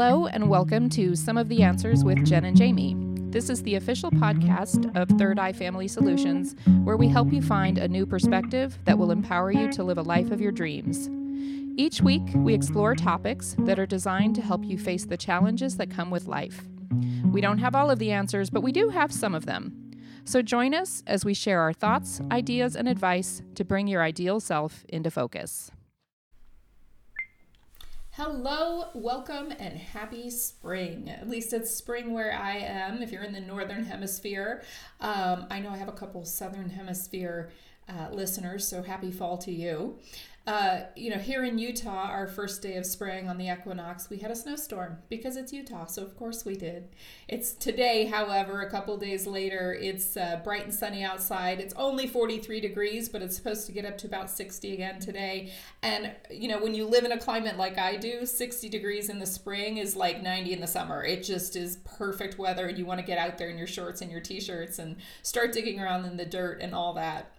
Hello, and welcome to Some of the Answers with Jen and Jamie. This is the official podcast of Third Eye Family Solutions, where we help you find a new perspective that will empower you to live a life of your dreams. Each week, we explore topics that are designed to help you face the challenges that come with life. We don't have all of the answers, but we do have some of them. So join us as we share our thoughts, ideas, and advice to bring your ideal self into focus. Hello, welcome, and happy spring. At least it's spring where I am. If you're in the northern hemisphere, um, I know I have a couple southern hemisphere uh, listeners, so happy fall to you. Uh, you know, here in Utah, our first day of spring on the equinox, we had a snowstorm because it's Utah, so of course we did. It's today, however, a couple days later, it's uh, bright and sunny outside. It's only 43 degrees, but it's supposed to get up to about 60 again today. And, you know, when you live in a climate like I do, 60 degrees in the spring is like 90 in the summer. It just is perfect weather, and you want to get out there in your shorts and your t shirts and start digging around in the dirt and all that.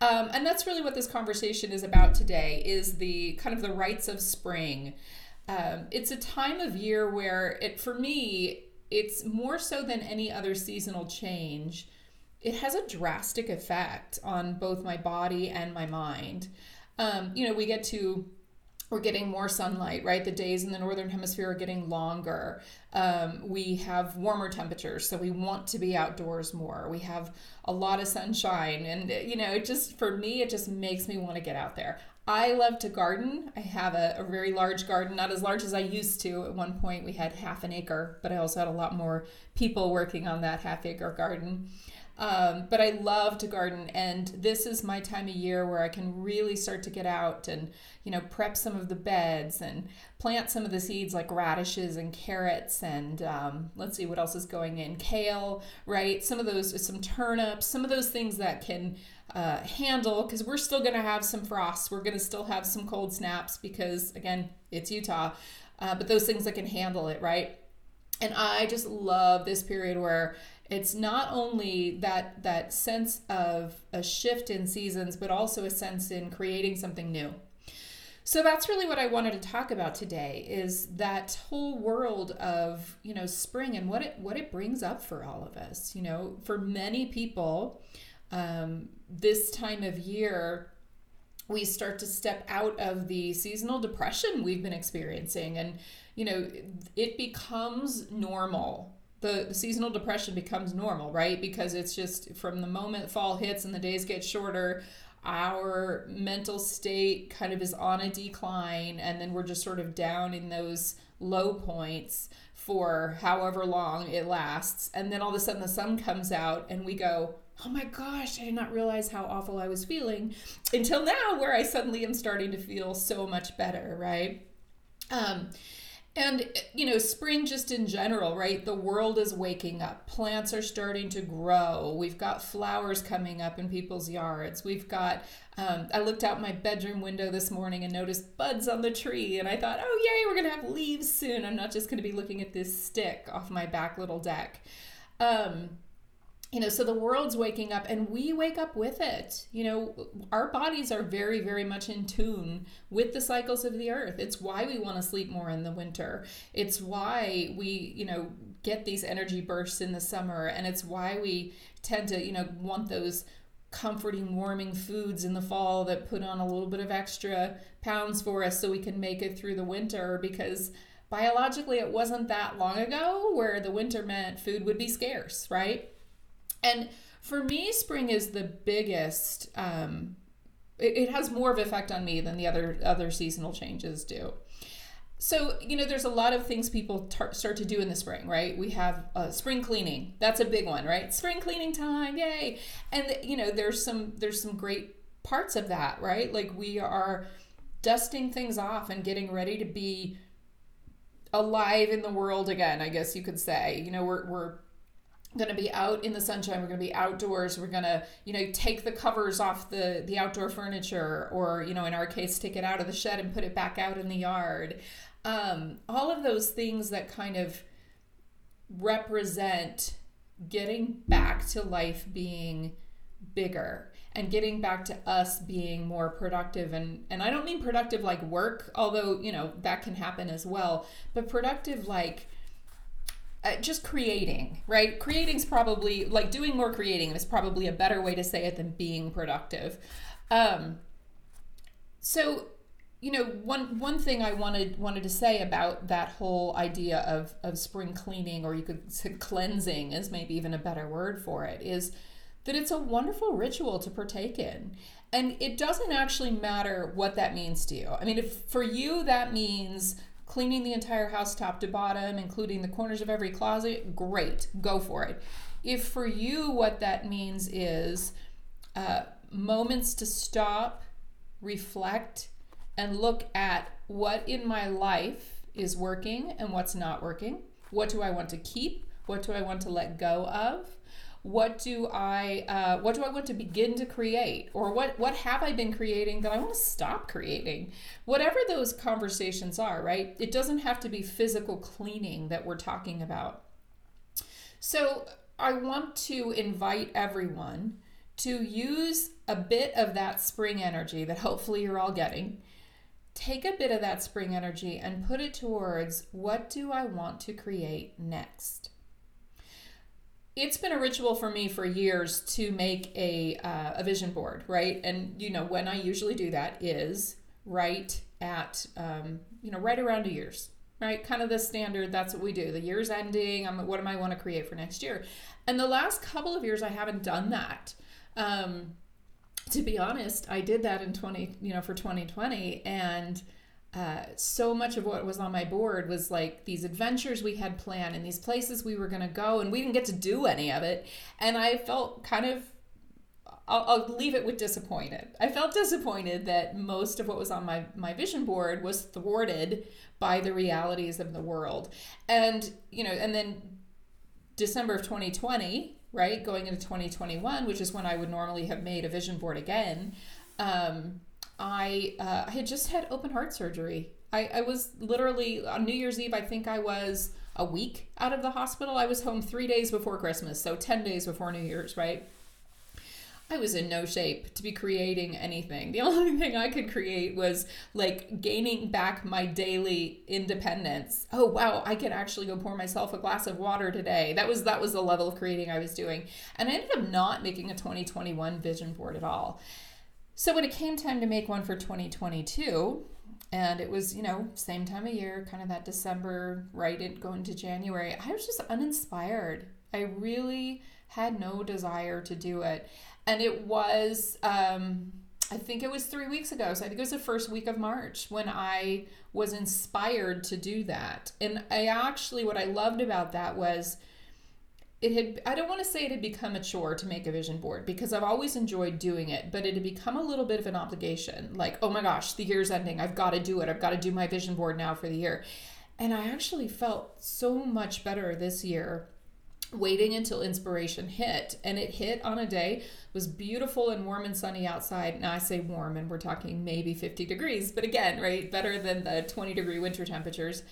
Um, and that's really what this conversation is about today is the kind of the rites of spring. Um, it's a time of year where it for me it's more so than any other seasonal change. It has a drastic effect on both my body and my mind. Um, you know, we get to we're getting more sunlight, right? The days in the northern hemisphere are getting longer. Um, we have warmer temperatures, so we want to be outdoors more. We have a lot of sunshine, and you know, it just for me, it just makes me want to get out there. I love to garden. I have a, a very large garden, not as large as I used to. At one point, we had half an acre, but I also had a lot more people working on that half acre garden. Um, but I love to garden, and this is my time of year where I can really start to get out and you know prep some of the beds and plant some of the seeds like radishes and carrots and um, let's see what else is going in kale, right? Some of those, some turnips, some of those things that can uh, handle because we're still going to have some frosts. We're going to still have some cold snaps because again, it's Utah. Uh, but those things that can handle it, right? And I just love this period where it's not only that that sense of a shift in seasons but also a sense in creating something new. So that's really what i wanted to talk about today is that whole world of you know spring and what it what it brings up for all of us. You know for many people um, this time of year we start to step out of the seasonal depression we've been experiencing. And you know it becomes normal the, the seasonal depression becomes normal, right? Because it's just from the moment fall hits and the days get shorter, our mental state kind of is on a decline, and then we're just sort of down in those low points for however long it lasts. And then all of a sudden the sun comes out, and we go, oh my gosh, I did not realize how awful I was feeling until now, where I suddenly am starting to feel so much better, right? Um, and, you know, spring just in general, right? The world is waking up. Plants are starting to grow. We've got flowers coming up in people's yards. We've got, um, I looked out my bedroom window this morning and noticed buds on the tree. And I thought, oh, yay, we're going to have leaves soon. I'm not just going to be looking at this stick off my back little deck. Um, you know so the world's waking up and we wake up with it. You know our bodies are very very much in tune with the cycles of the earth. It's why we want to sleep more in the winter. It's why we you know get these energy bursts in the summer. And it's why we tend to you know want those comforting warming foods in the fall that put on a little bit of extra pounds for us so we can make it through the winter. Because biologically it wasn't that long ago where the winter meant food would be scarce right and for me, spring is the biggest. Um, it, it has more of effect on me than the other other seasonal changes do. So, you know, there's a lot of things people tar- start to do in the spring, right? We have uh, spring cleaning. That's a big one, right? Spring cleaning time, yay! And you know, there's some there's some great parts of that, right? Like we are dusting things off and getting ready to be alive in the world again, I guess you could say. You know, we're we're going to be out in the sunshine we're going to be outdoors we're going to you know take the covers off the the outdoor furniture or you know in our case take it out of the shed and put it back out in the yard. Um, all of those things that kind of represent getting back to life being bigger and getting back to us being more productive. And and I don't mean productive like work although you know that can happen as well but productive like uh, just creating right creating's probably like doing more creating is probably a better way to say it than being productive um so you know one one thing i wanted wanted to say about that whole idea of of spring cleaning or you could say cleansing is maybe even a better word for it is that it's a wonderful ritual to partake in. And it doesn't actually matter what that means to you. I mean, if for you that means cleaning the entire house top to bottom, including the corners of every closet, great, go for it. If for you what that means is uh, moments to stop, reflect, and look at what in my life is working and what's not working. What do I want to keep? What do I want to let go of? What do I uh, what do I want to begin to create? Or what what have I been creating that I want to stop creating? Whatever those conversations are right? It doesn't have to be physical cleaning that we're talking about. So I want to invite everyone to use a bit of that spring energy that hopefully you're all getting. Take a bit of that spring energy and put it towards what do I want to create next it's been a ritual for me for years to make a uh, a vision board, right? And you know when I usually do that is right at um, you know right around a year's right? Kind of the standard that's what we do. The year's ending I'm, what am i want to create for next year? And the last couple of years i haven't done that. Um, to be honest i did that in 20 you know for 2020 and uh, so much of what was on my board was like these adventures we had planned and these places we were going to go and we didn't get to do any of it. And i felt kind of I'll, I'll, leave it with disappointed. I felt disappointed that most of what was on my, my vision board was thwarted by the realities of the world. And you know and then december of 2020 right going into 2021 which is when i would normally have made a vision board again um, I uh, I had just had open heart surgery. I, I was literally on New Year's Eve. I think I was a week out of the hospital. I was home three days before Christmas, so ten days before New Year's, right? I was in no shape to be creating anything. The only thing I could create was like gaining back my daily independence. Oh wow, I can actually go pour myself a glass of water today. That was that was the level of creating I was doing. And I ended up not making a 2021 vision board at all. So when it came time to make one for 2022, and it was, you know, same time of year, kind of that December, right, it going to January, I was just uninspired. I really had no desire to do it. And it was, um, I think it was three weeks ago. So I think it was the first week of March when I was inspired to do that. And I actually, what I loved about that was it had i don't want to say it had become a chore to make a vision board because i've always enjoyed doing it but it had become a little bit of an obligation. Like oh my gosh the year's ending i've got to do it i've got to do my vision board now for the year. And i actually felt so much better this year waiting until inspiration hit and it hit on a day it was beautiful and warm and sunny outside. Now i say warm and we're talking maybe 50 degrees but again right better than the 20 degree winter temperatures.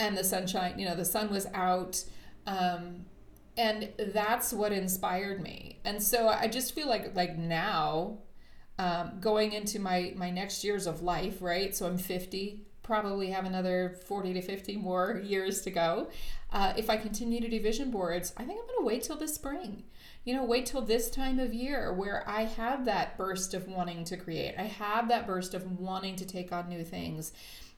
And the sunshine you know the sun was out um, and that's what inspired me. And so i just feel like like now um, going into my my next years of life right? So i'm 50 probably have another 40 to 50 more years to go. Uh, if i continue to do vision boards i think i'm going to wait till the spring you know wait till this time of year where i have that burst of wanting to create. I have that burst of wanting to take on new things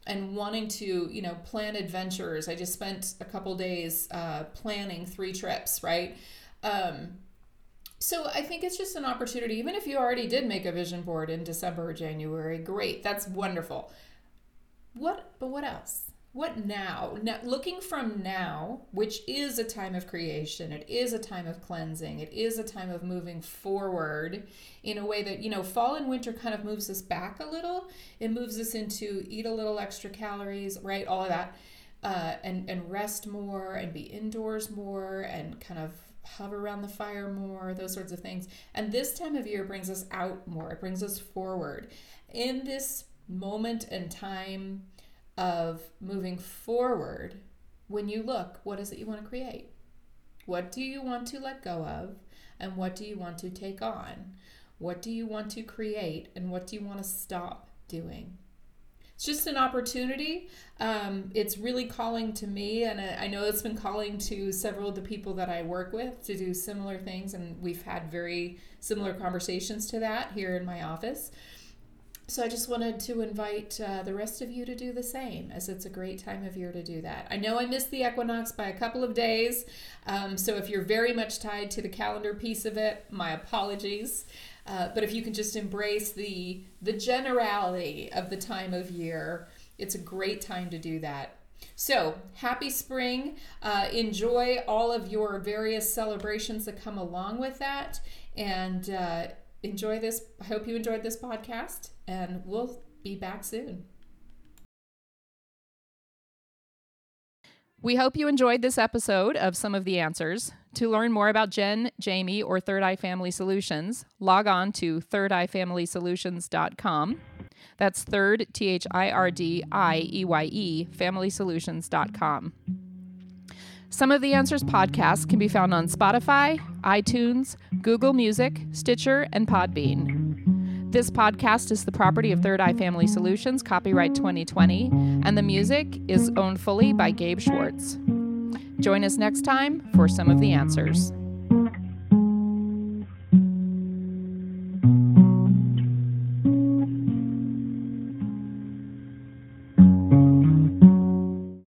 and wanting to you know plan adventures. I just spent a couple days uh, planning three trips right? Um, so i think it's just an opportunity. Even if you already did make a vision board in december or january great. That's wonderful. What but what else what now? Now, looking from now, which is a time of creation, it is a time of cleansing, it is a time of moving forward in a way that, you know, fall and winter kind of moves us back a little. It moves us into eat a little extra calories, right? All of that. Uh, and, and rest more and be indoors more and kind of hover around the fire more, those sorts of things. And this time of year brings us out more, it brings us forward. In this moment and time, of moving forward, when you look, what is it you want to create? What do you want to let go of? And what do you want to take on? What do you want to create? And what do you want to stop doing? It's just an opportunity. Um, it's really calling to me, and I know it's been calling to several of the people that I work with to do similar things, and we've had very similar conversations to that here in my office. So I just wanted to invite uh, the rest of you to do the same, as it's a great time of year to do that. I know I missed the equinox by a couple of days, um, so if you're very much tied to the calendar piece of it, my apologies. Uh, but if you can just embrace the the generality of the time of year, it's a great time to do that. So, happy spring. Uh, enjoy all of your various celebrations that come along with that. And uh, enjoy this. I hope you enjoyed this podcast, and we'll be back soon. We hope you enjoyed this episode of Some of the Answers. To learn more about Jen, Jamie, or Third Eye Family Solutions, log on to thirdeyefamilysolutions.com. That's third, T H I R D I E Y E, familysolutions.com. Some of the Answers podcasts can be found on Spotify, iTunes, Google Music, Stitcher, and Podbean. This podcast is the property of Third Eye Family Solutions, copyright 2020, and the music is owned fully by Gabe Schwartz. Join us next time for some of the answers.